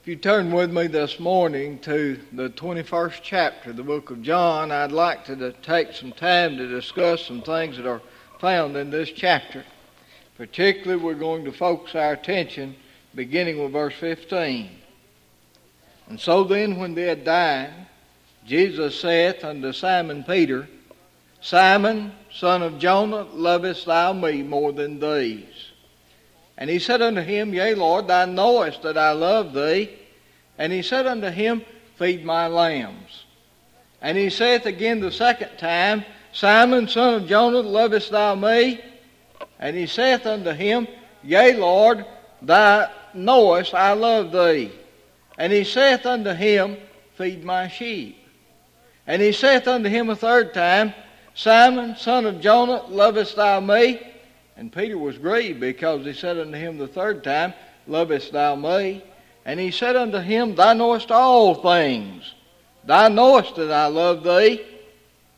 If you turn with me this morning to the 21st chapter of the book of John, I'd like to take some time to discuss some things that are found in this chapter. Particularly, we're going to focus our attention beginning with verse 15. And so then, when they had dined, Jesus saith unto Simon Peter, Simon, son of Jonah, lovest thou me more than these? And he said unto him, Yea, Lord, thou knowest that I love thee. And he said unto him, Feed my lambs. And he saith again the second time, Simon, son of Jonah, lovest thou me? And he saith unto him, Yea, Lord, thou knowest I love thee. And he saith unto him, Feed my sheep. And he saith unto him a third time, Simon, son of Jonah, lovest thou me? And Peter was grieved because he said unto him the third time, Lovest thou me? And he said unto him, Thou knowest all things. Thou knowest that I love thee.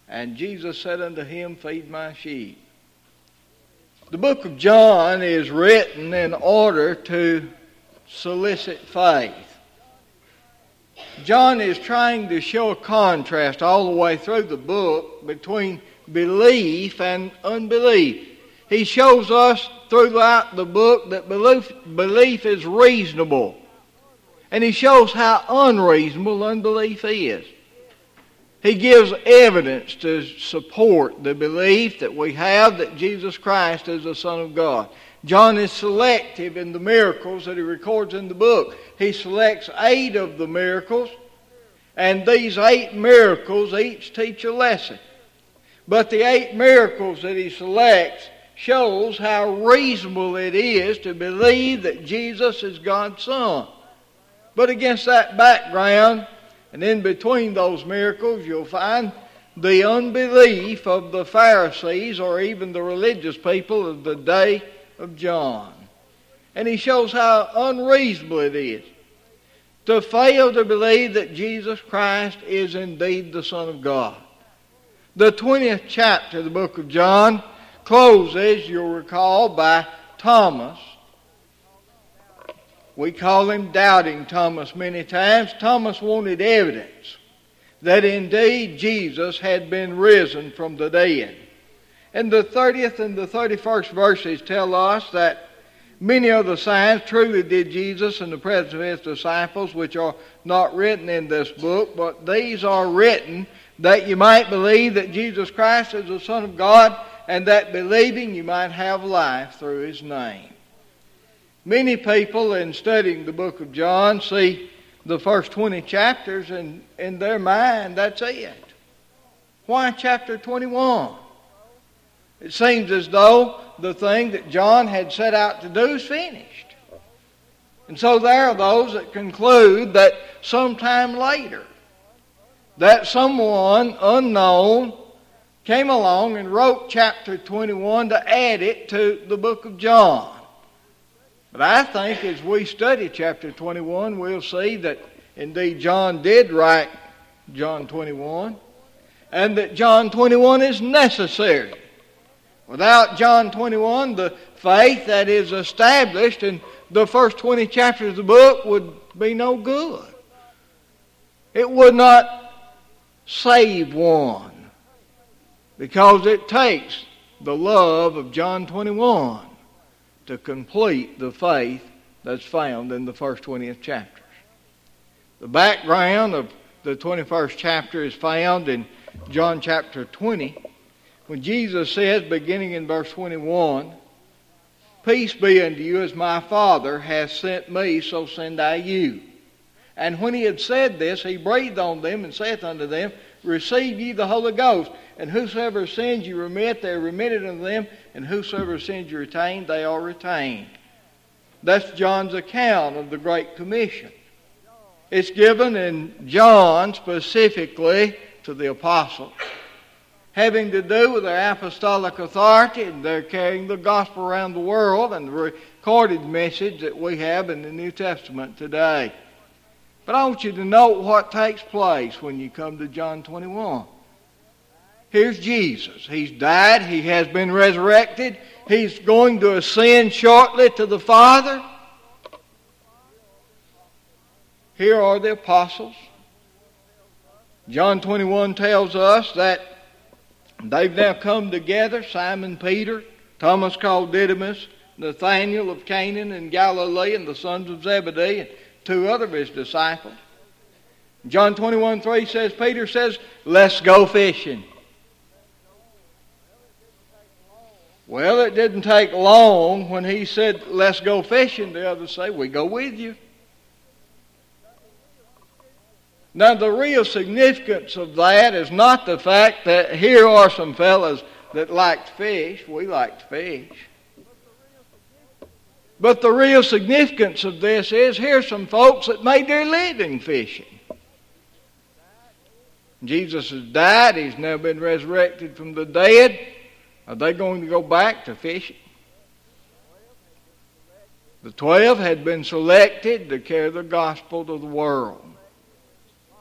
And Jesus said unto him, Feed my sheep. The book of John is written in order to solicit faith. John is trying to show a contrast all the way through the book between belief and unbelief. He shows us throughout the book that belief, belief is reasonable. And he shows how unreasonable unbelief is. He gives evidence to support the belief that we have that Jesus Christ is the Son of God. John is selective in the miracles that he records in the book. He selects eight of the miracles, and these eight miracles each teach a lesson. But the eight miracles that he selects shows how reasonable it is to believe that Jesus is God's Son. But against that background, and in between those miracles, you'll find the unbelief of the Pharisees or even the religious people of the day of John. And he shows how unreasonable it is to fail to believe that Jesus Christ is indeed the Son of God. The 20th chapter of the book of John closes, you'll recall, by Thomas. We call him Doubting Thomas many times. Thomas wanted evidence that indeed Jesus had been risen from the dead. And the 30th and the 31st verses tell us that many of the signs truly did Jesus in the presence of his disciples, which are not written in this book, but these are written that you might believe that Jesus Christ is the Son of God and that believing you might have life through his name. Many people, in studying the book of John, see the first 20 chapters and in their mind, that's it. Why chapter 21? It seems as though the thing that John had set out to do is finished. And so there are those that conclude that sometime later, that someone unknown came along and wrote chapter 21 to add it to the book of John. But I think as we study chapter 21, we'll see that indeed John did write John 21 and that John 21 is necessary. Without John 21, the faith that is established in the first 20 chapters of the book would be no good. It would not save one because it takes the love of John 21 to complete the faith that's found in the first 20th chapters. The background of the 21st chapter is found in John chapter 20 when Jesus says, beginning in verse 21, Peace be unto you as my Father hath sent me, so send I you. And when he had said this, he breathed on them and saith unto them, Receive ye the Holy Ghost. And whosoever sins you remit, they are remitted unto them. And whosoever sins you retain, they are retained. That's John's account of the Great Commission. It's given in John specifically to the apostles, having to do with their apostolic authority and their carrying the gospel around the world and the recorded message that we have in the New Testament today. But I want you to note what takes place when you come to John 21. Here's Jesus. He's died. He has been resurrected. He's going to ascend shortly to the Father. here are the apostles. John 21 tells us that they've now come together Simon Peter, Thomas called Didymus, Nathanael of Cana and Galilee, and the sons of Zebedee, and two other of his disciples. John 21 3 says, Peter says, Let's go fishing. Well, it didn't take long when he said, Let's go fishing. The others say, We go with you. Now, the real significance of that is not the fact that here are some fellows that liked fish. We liked fish. But the real significance of this is here's some folks that made their living fishing. Jesus has died. He's now been resurrected from the dead. Are they going to go back to fishing? The twelve had been selected to carry the gospel to the world.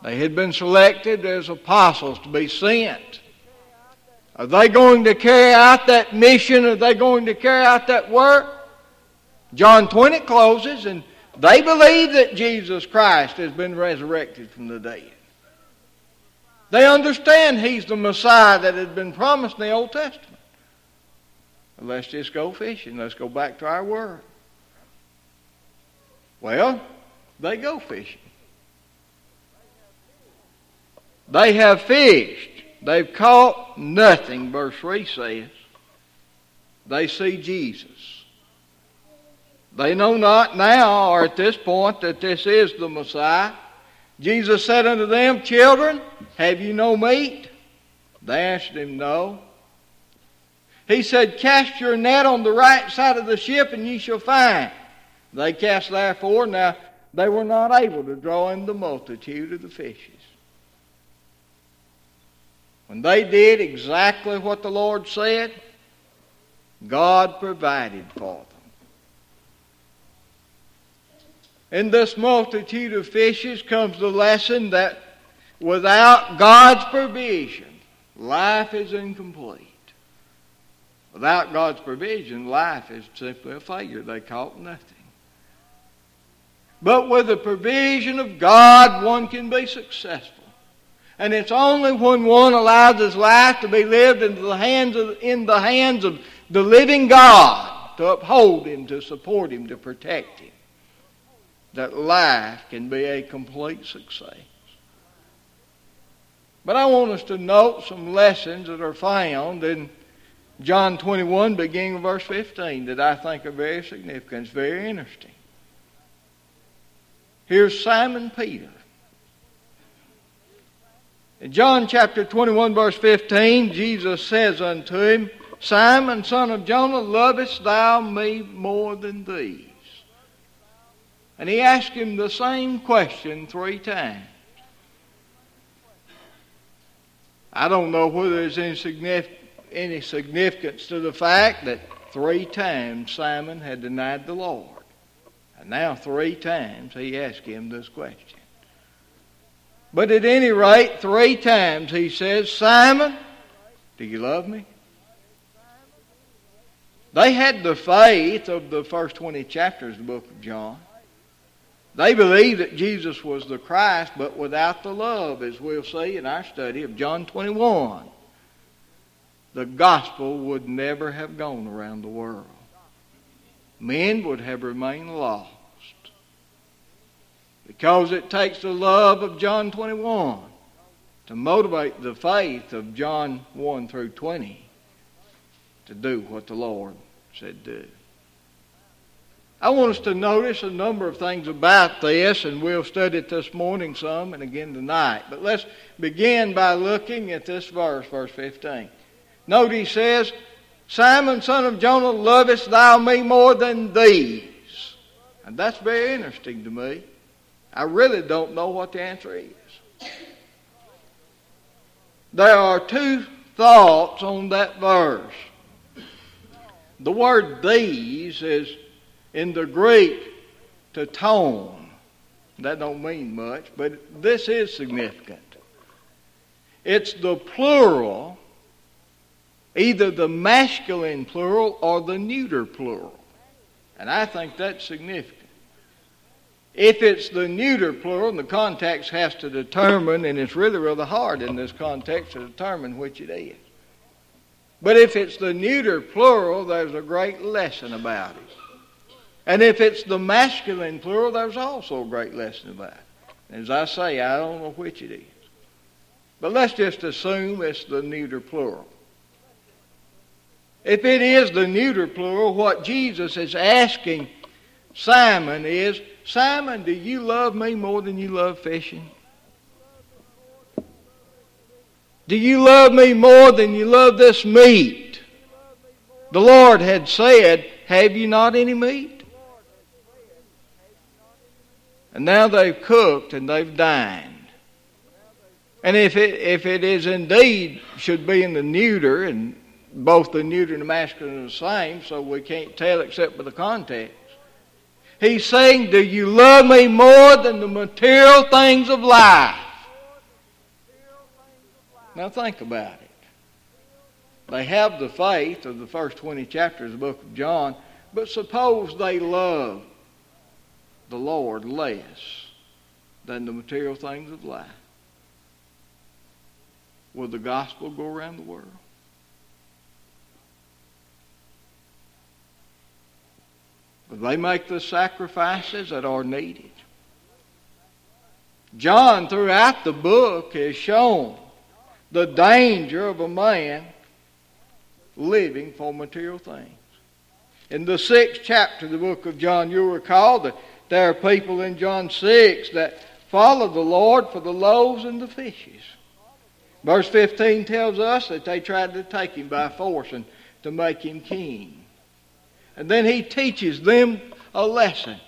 They had been selected as apostles to be sent. Are they going to carry out that mission? Are they going to carry out that work? John 20 closes, and they believe that Jesus Christ has been resurrected from the dead. They understand He's the Messiah that had been promised in the Old Testament. Let's just go fishing. Let's go back to our work. Well, they go fishing. They have fished. They've caught nothing, verse 3 says. They see Jesus. They know not now or at this point that this is the Messiah. Jesus said unto them, Children, have you no meat? They answered him, No. He said, Cast your net on the right side of the ship, and ye shall find. They cast therefore. Now, they were not able to draw in the multitude of the fishes. When they did exactly what the Lord said, God provided for them. In this multitude of fishes comes the lesson that without God's provision, life is incomplete. Without God's provision, life is simply a failure. They caught nothing. But with the provision of God, one can be successful. And it's only when one allows his life to be lived into the hands of, in the hands of the living God to uphold him, to support him, to protect him, that life can be a complete success. But I want us to note some lessons that are found in John 21, beginning of verse 15, that I think are very significant. It's very interesting. Here's Simon Peter. In John chapter 21, verse 15, Jesus says unto him, Simon, son of Jonah, lovest thou me more than these? And he asked him the same question three times. I don't know whether there's any, any significance to the fact that three times Simon had denied the Lord. And now, three times, he asked him this question. But at any rate, three times he says, Simon, do you love me? They had the faith of the first 20 chapters of the book of John. They believed that Jesus was the Christ, but without the love, as we'll see in our study of John 21. The gospel would never have gone around the world. Men would have remained lost. Because it takes the love of John 21 to motivate the faith of John 1 through 20 to do what the Lord said do. I want us to notice a number of things about this, and we'll study it this morning some and again tonight. But let's begin by looking at this verse, verse 15. Note he says, Simon, son of Jonah, lovest thou me more than these? And that's very interesting to me. I really don't know what the answer is. There are two thoughts on that verse. The word these is in the Greek touton. That don't mean much, but this is significant. It's the plural, either the masculine plural or the neuter plural. And I think that's significant. If it's the neuter plural, and the context has to determine, and it's really rather hard in this context to determine which it is. But if it's the neuter plural, there's a great lesson about it. And if it's the masculine plural, there's also a great lesson about it. As I say, I don't know which it is. But let's just assume it's the neuter plural. If it is the neuter plural, what Jesus is asking Simon is Simon, do you love me more than you love fishing? Do you love me more than you love this meat? The Lord had said, Have you not any meat? And now they've cooked and they've dined. And if it, if it is indeed, should be in the neuter, and both the neuter and the masculine are the same, so we can't tell except by the context. He's saying, Do you love me more than the material things of life? Now think about it. They have the faith of the first 20 chapters of the book of John, but suppose they love the Lord less than the material things of life. Will the gospel go around the world? They make the sacrifices that are needed. John, throughout the book, has shown the danger of a man living for material things. In the sixth chapter of the book of John, you'll recall that there are people in John 6 that follow the Lord for the loaves and the fishes. Verse 15 tells us that they tried to take him by force and to make him king. And then he teaches them a lesson.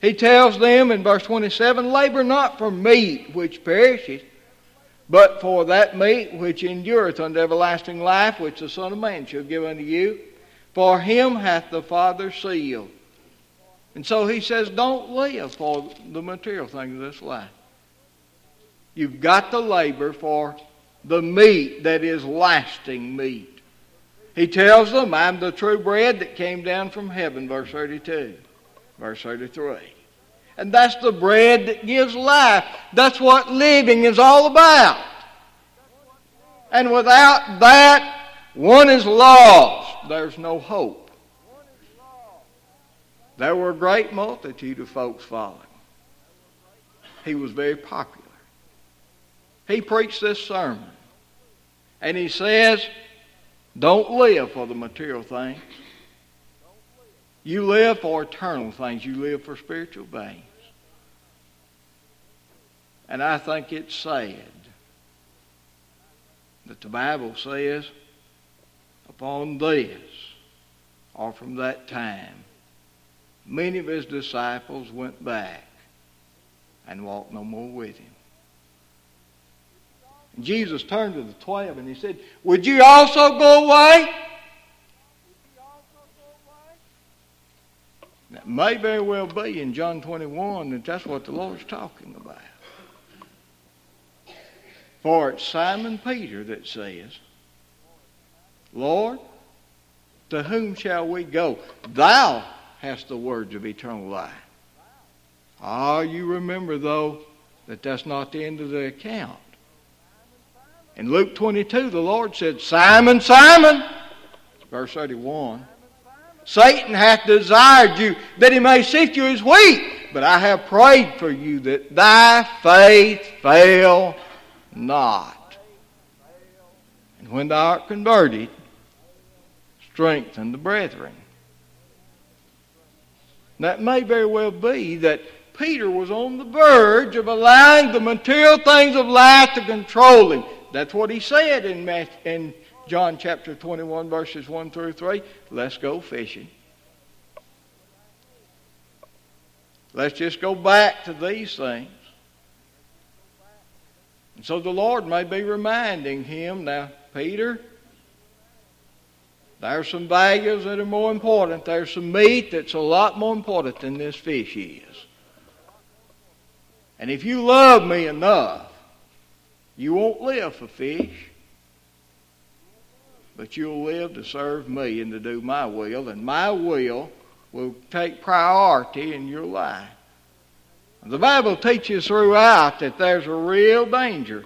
He tells them in verse 27 Labor not for meat which perishes, but for that meat which endureth unto everlasting life, which the Son of Man shall give unto you. For him hath the Father sealed. And so he says, Don't live for the material things of this life. You've got to labor for the meat that is lasting meat. He tells them, I'm the true bread that came down from heaven, verse 32, verse 33. And that's the bread that gives life. That's what living is all about. And without that, one is lost. There's no hope. There were a great multitude of folks following. He was very popular. He preached this sermon. And he says, don't live for the material things. You live for eternal things. You live for spiritual things. And I think it's sad that the Bible says, upon this, or from that time, many of his disciples went back and walked no more with him. Jesus turned to the twelve and he said, Would you also go away? That may very well be in John 21 that that's what the Lord's talking about. For it's Simon Peter that says, Lord, to whom shall we go? Thou hast the words of eternal life. Ah, you remember, though, that that's not the end of the account. In Luke 22, the Lord said, Simon, Simon, verse 31, Satan hath desired you that he may sift you as wheat, but I have prayed for you that thy faith fail not. And when thou art converted, strengthen the brethren. That may very well be that Peter was on the verge of allowing the material things of life to control him. That's what he said in, in John chapter 21, verses 1 through 3. Let's go fishing. Let's just go back to these things. And so the Lord may be reminding him now, Peter, there's some values that are more important. There's some meat that's a lot more important than this fish is. And if you love me enough, you won't live for fish, but you'll live to serve me and to do my will, and my will will take priority in your life. The Bible teaches throughout that there's a real danger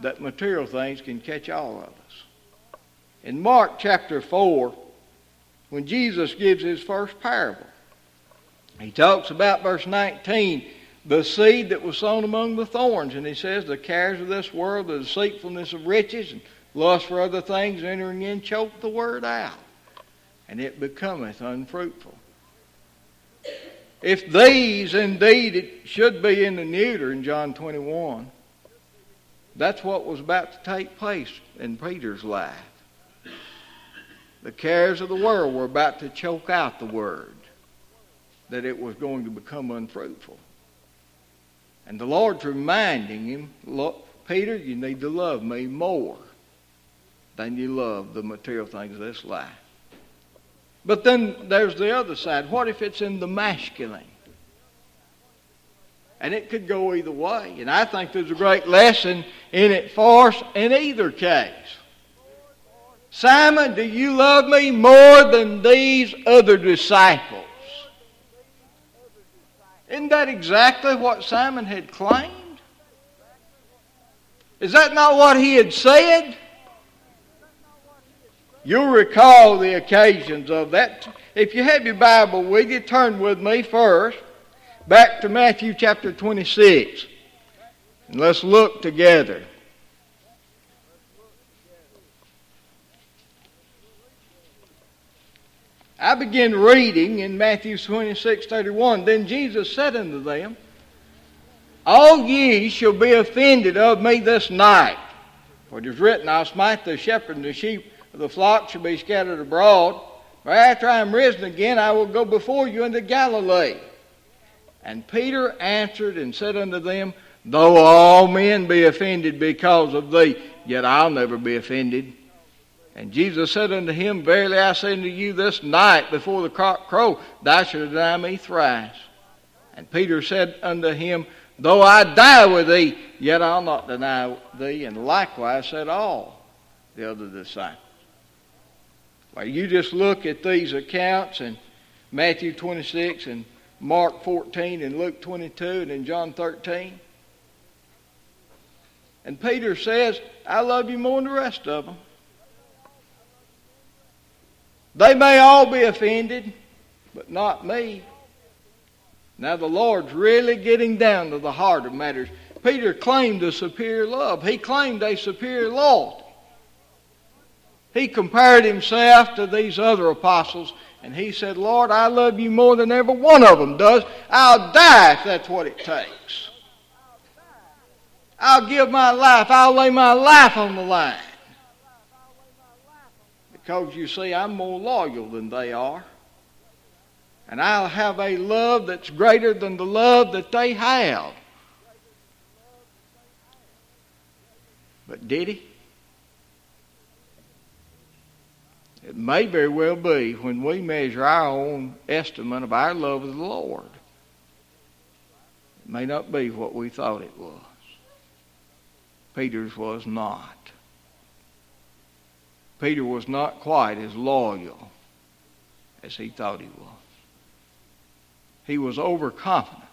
that material things can catch all of us. In Mark chapter 4, when Jesus gives his first parable, he talks about verse 19, the seed that was sown among the thorns. And he says, The cares of this world, the deceitfulness of riches, and lust for other things entering in, choke the word out, and it becometh unfruitful. If these indeed it should be in the neuter in John 21, that's what was about to take place in Peter's life. The cares of the world were about to choke out the word, that it was going to become unfruitful. And the Lord's reminding him, look, Peter, you need to love me more than you love the material things of this life. But then there's the other side. What if it's in the masculine? And it could go either way. And I think there's a great lesson in it for us in either case. Simon, do you love me more than these other disciples? Isn't that exactly what Simon had claimed? Is that not what he had said? You'll recall the occasions of that. If you have your Bible with you, turn with me first back to Matthew chapter 26. And let's look together. I begin reading in Matthew 26 31. Then Jesus said unto them, All ye shall be offended of me this night. For it is written, I'll smite the shepherd and the sheep of the flock shall be scattered abroad. But after I am risen again, I will go before you into Galilee. And Peter answered and said unto them, Though all men be offended because of thee, yet I'll never be offended. And Jesus said unto him, Verily I say unto you, this night before the cock crow, thou shalt deny me thrice. And Peter said unto him, Though I die with thee, yet I'll not deny thee. And likewise said all the other disciples. Well, you just look at these accounts in Matthew 26 and Mark 14 and Luke 22 and in John 13. And Peter says, I love you more than the rest of them. They may all be offended, but not me. Now the Lord's really getting down to the heart of matters. Peter claimed a superior love. He claimed a superior loyalty. He compared himself to these other apostles, and he said, Lord, I love you more than every one of them does. I'll die if that's what it takes. I'll give my life, I'll lay my life on the line. Because you see, I'm more loyal than they are. And I'll have a love that's greater than the love that they have. But did he? It may very well be when we measure our own estimate of our love of the Lord. It may not be what we thought it was. Peter's was not. Peter was not quite as loyal as he thought he was. He was overconfident.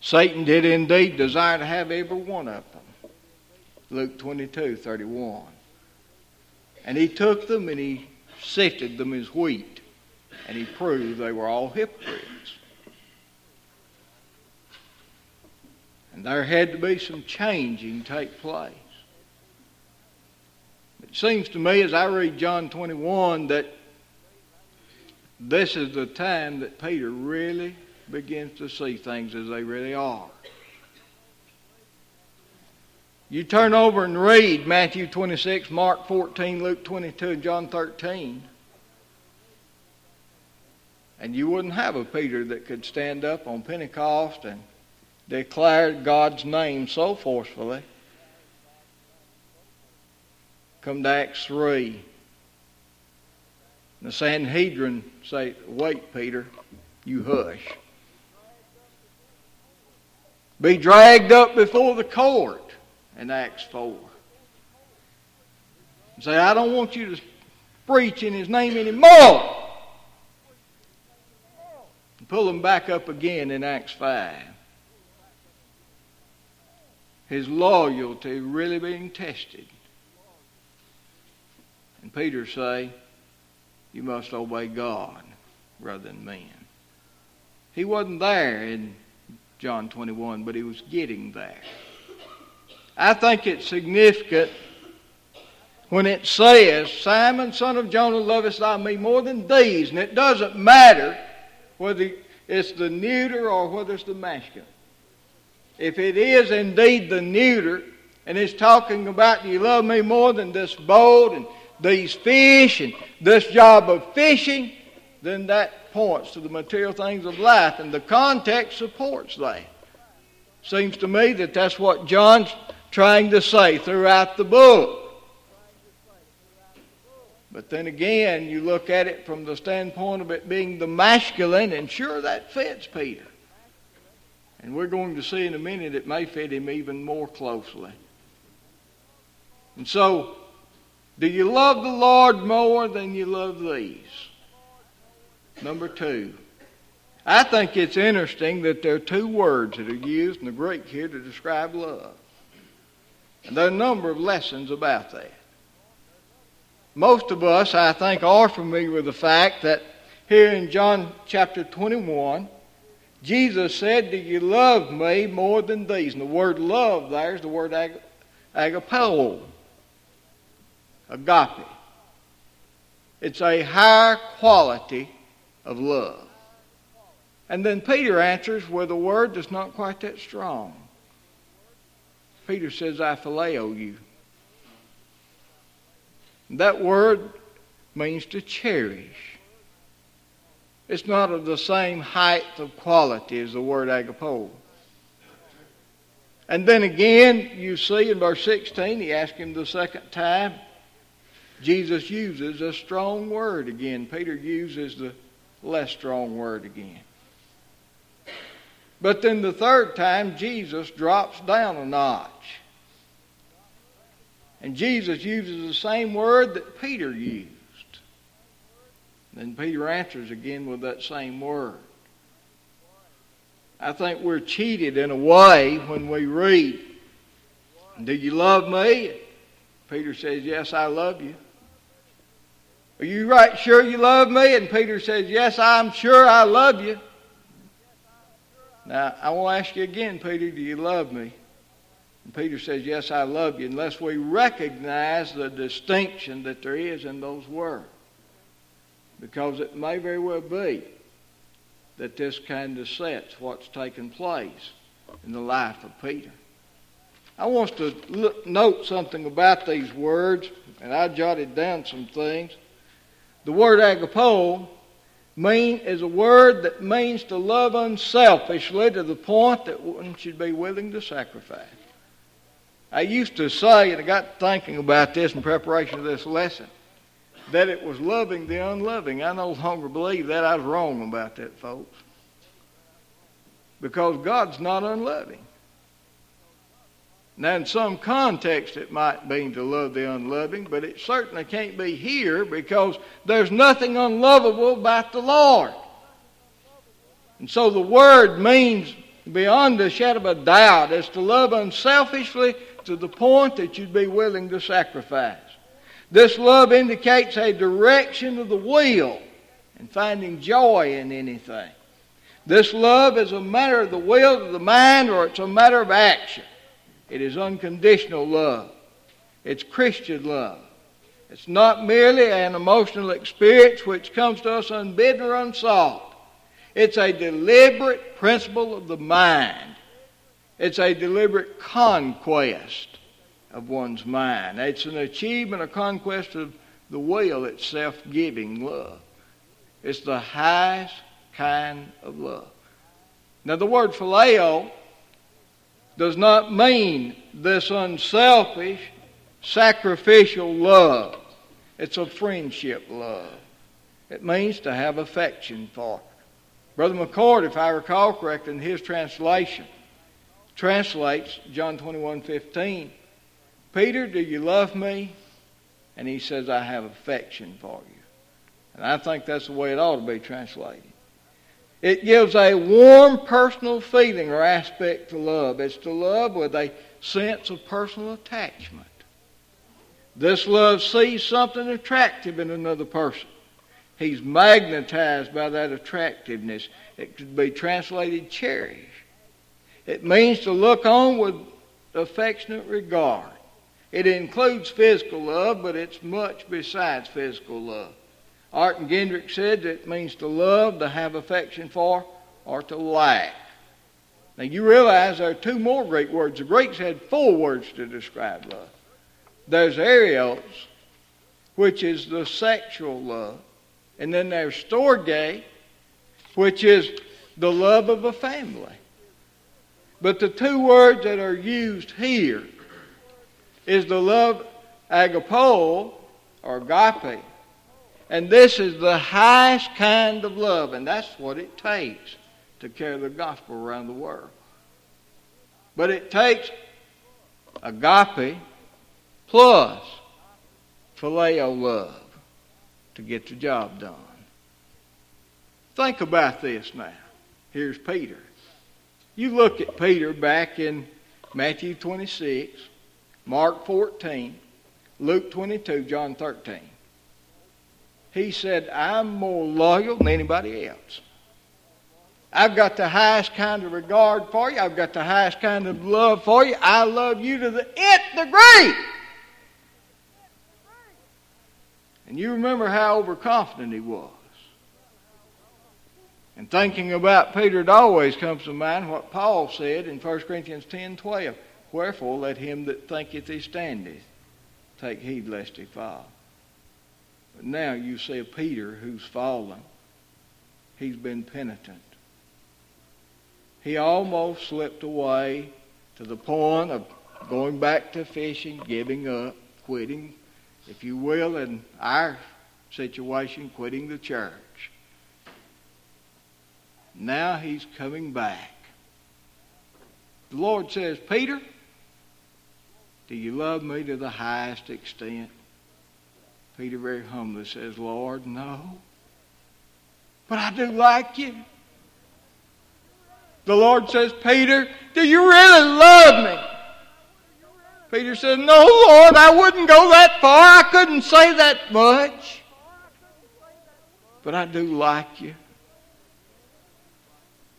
Satan did indeed desire to have every one of them. Luke 22 31. And he took them and he sifted them as wheat. And he proved they were all hypocrites. And there had to be some changing take place. Seems to me as I read John 21 that this is the time that Peter really begins to see things as they really are. You turn over and read Matthew 26, Mark 14, Luke 22, and John 13. And you wouldn't have a Peter that could stand up on Pentecost and declare God's name so forcefully. Come to Acts 3. The Sanhedrin say, Wait, Peter, you hush. Be dragged up before the court in Acts 4. Say, I don't want you to preach in his name anymore. pull them back up again in Acts 5. His loyalty really being tested. And Peter say, you must obey God rather than men. He wasn't there in John 21, but he was getting there. I think it's significant when it says, Simon, son of Jonah, lovest thou me more than these? And it doesn't matter whether it's the neuter or whether it's the masculine. If it is indeed the neuter, and it's talking about, you love me more than this boat and these fish and this job of fishing, then that points to the material things of life, and the context supports that. Seems to me that that's what John's trying to say throughout the book. But then again, you look at it from the standpoint of it being the masculine, and sure, that fits Peter. And we're going to see in a minute it may fit him even more closely. And so, do you love the Lord more than you love these? Number two. I think it's interesting that there are two words that are used in the Greek here to describe love. And there are a number of lessons about that. Most of us, I think, are familiar with the fact that here in John chapter 21, Jesus said, Do you love me more than these? And the word love there is the word ag- agapeo agape. It's a higher quality of love. And then Peter answers with a word that's not quite that strong. Peter says, I phileo you. That word means to cherish. It's not of the same height of quality as the word agapeo. And then again, you see in verse 16, he asked him the second time, Jesus uses a strong word again. Peter uses the less strong word again. But then the third time, Jesus drops down a notch. And Jesus uses the same word that Peter used. Then Peter answers again with that same word. I think we're cheated in a way when we read, Do you love me? Peter says, Yes, I love you. Are you right sure you love me? And Peter says, Yes, I'm sure I love you. Now, I to ask you again, Peter, do you love me? And Peter says, Yes, I love you, unless we recognize the distinction that there is in those words. Because it may very well be that this kind of sets what's taken place in the life of Peter. I want to look, note something about these words, and I jotted down some things. The word agapeo mean is a word that means to love unselfishly to the point that one should be willing to sacrifice. I used to say, and I got thinking about this in preparation of this lesson, that it was loving the unloving. I no longer believe that. I was wrong about that, folks. Because God's not unloving. Now, in some context, it might mean to love the unloving, but it certainly can't be here because there's nothing unlovable about the Lord. And so the word means, beyond a shadow of a doubt, is to love unselfishly to the point that you'd be willing to sacrifice. This love indicates a direction of the will and finding joy in anything. This love is a matter of the will, of the mind, or it's a matter of action. It is unconditional love. It's Christian love. It's not merely an emotional experience which comes to us unbidden or unsought. It's a deliberate principle of the mind. It's a deliberate conquest of one's mind. It's an achievement, a conquest of the will. It's self giving love. It's the highest kind of love. Now, the word phileo does not mean this unselfish, sacrificial love. It's a friendship love. It means to have affection for. Brother McCord, if I recall correctly, in his translation, translates John 21 15. Peter, do you love me? And he says, I have affection for you. And I think that's the way it ought to be translated. It gives a warm personal feeling or aspect to love. It's to love with a sense of personal attachment. This love sees something attractive in another person. He's magnetized by that attractiveness. It could be translated cherish. It means to look on with affectionate regard. It includes physical love, but it's much besides physical love. Arthur Gingrich said that it means to love, to have affection for, or to like. Now you realize there are two more Greek words. The Greeks had four words to describe love. There's eros, which is the sexual love. And then there's storge, which is the love of a family. But the two words that are used here is the love agapo or agape. And this is the highest kind of love, and that's what it takes to carry the gospel around the world. But it takes agape plus phileo love to get the job done. Think about this now. Here's Peter. You look at Peter back in Matthew 26, Mark 14, Luke 22, John 13. He said, I'm more loyal than anybody else. I've got the highest kind of regard for you. I've got the highest kind of love for you. I love you to the nth degree. And you remember how overconfident he was. And thinking about Peter, it always comes to mind what Paul said in 1 Corinthians 10 12. Wherefore, let him that thinketh he standeth take heed lest he fall. Now you see Peter who's fallen. He's been penitent. He almost slipped away to the point of going back to fishing, giving up, quitting if you will, in our situation, quitting the church. Now he's coming back. The Lord says, Peter, do you love me to the highest extent? Peter very humbly says, Lord, no. But I do like you. The Lord says, Peter, do you really love me? Peter says, No, Lord, I wouldn't go that far. I couldn't say that much. But I do like you.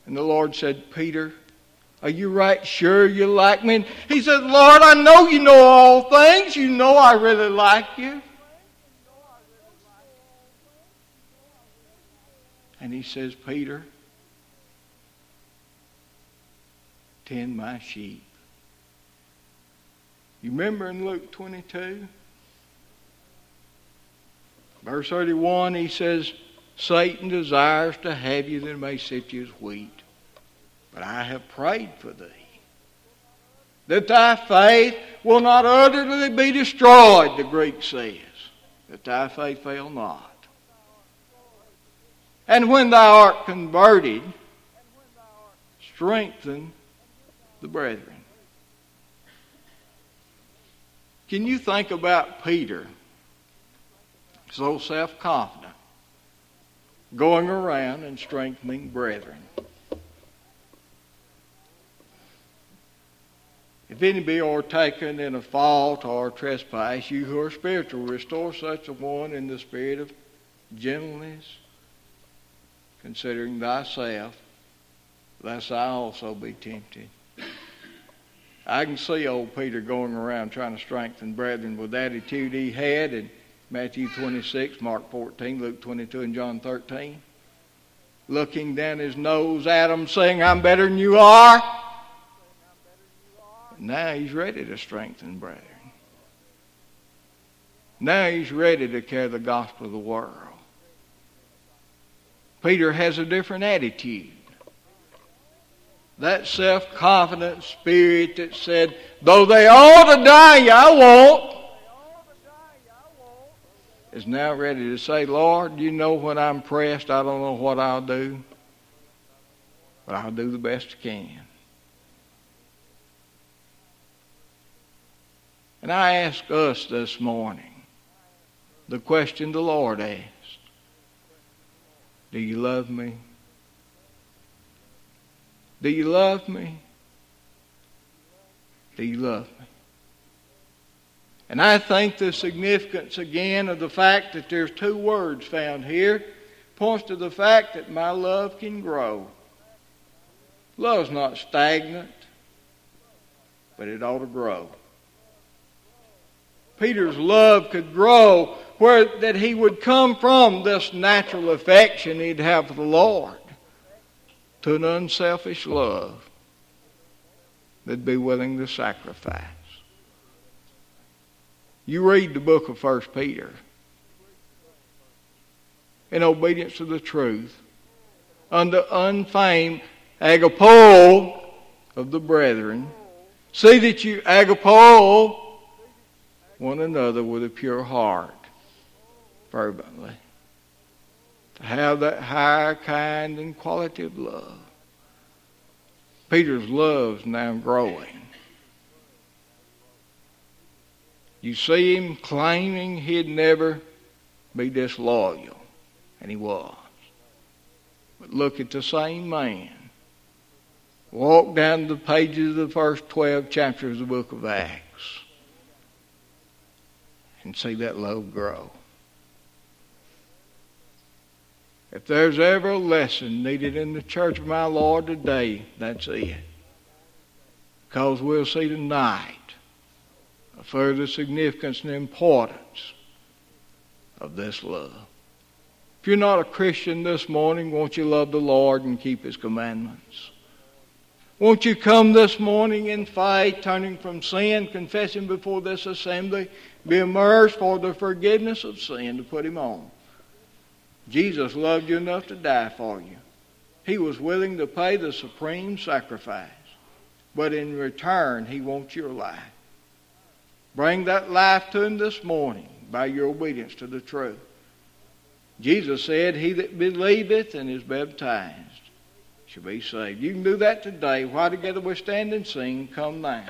And the Lord said, Peter, are you right sure you like me? And he said, Lord, I know you know all things. You know I really like you. And he says, Peter, tend my sheep. You remember in Luke 22? Verse 31, he says, Satan desires to have you that may sift you as wheat. But I have prayed for thee, that thy faith will not utterly be destroyed, the Greek says, that thy faith fail not. And when thou art converted, strengthen the brethren. Can you think about Peter, so self confident, going around and strengthening brethren? If any be overtaken in a fault or trespass, you who are spiritual, restore such a one in the spirit of gentleness, considering thyself, lest I also be tempted. I can see old Peter going around trying to strengthen brethren with attitude he had in Matthew 26, Mark 14, Luke 22, and John 13. Looking down his nose at them, saying, I'm better than you are. Now he's ready to strengthen brethren. Now he's ready to carry the gospel of the world. Peter has a different attitude. That self confident spirit that said, though they all to die, I won't, is now ready to say, Lord, you know when I'm pressed, I don't know what I'll do, but I'll do the best I can. And I ask us this morning the question the Lord asked Do you love me? Do you love me? Do you love me? And I think the significance again of the fact that there's two words found here points to the fact that my love can grow. Love's not stagnant, but it ought to grow. Peter's love could grow where that he would come from this natural affection he'd have for the Lord to an unselfish love that'd be willing to sacrifice. You read the book of First Peter. In obedience to the truth, under unfeigned agapo of the brethren, see that you agapo one another with a pure heart, fervently. To have that higher kind and quality of love. Peter's love's now growing. You see him claiming he'd never be disloyal, and he was. But look at the same man. Walk down the pages of the first 12 chapters of the book of Acts and see that love grow. If there's ever a lesson needed in the church of my Lord today, that's it. Because we'll see tonight a further significance and importance of this love. If you're not a Christian this morning, won't you love the Lord and keep His commandments? Won't you come this morning in faith, turning from sin, confessing before this assembly, be immersed for the forgiveness of sin to put Him on? Jesus loved you enough to die for you. He was willing to pay the supreme sacrifice. But in return, He wants your life. Bring that life to Him this morning by your obedience to the truth. Jesus said, He that believeth and is baptized shall be saved. You can do that today. While together we stand and sing, come now.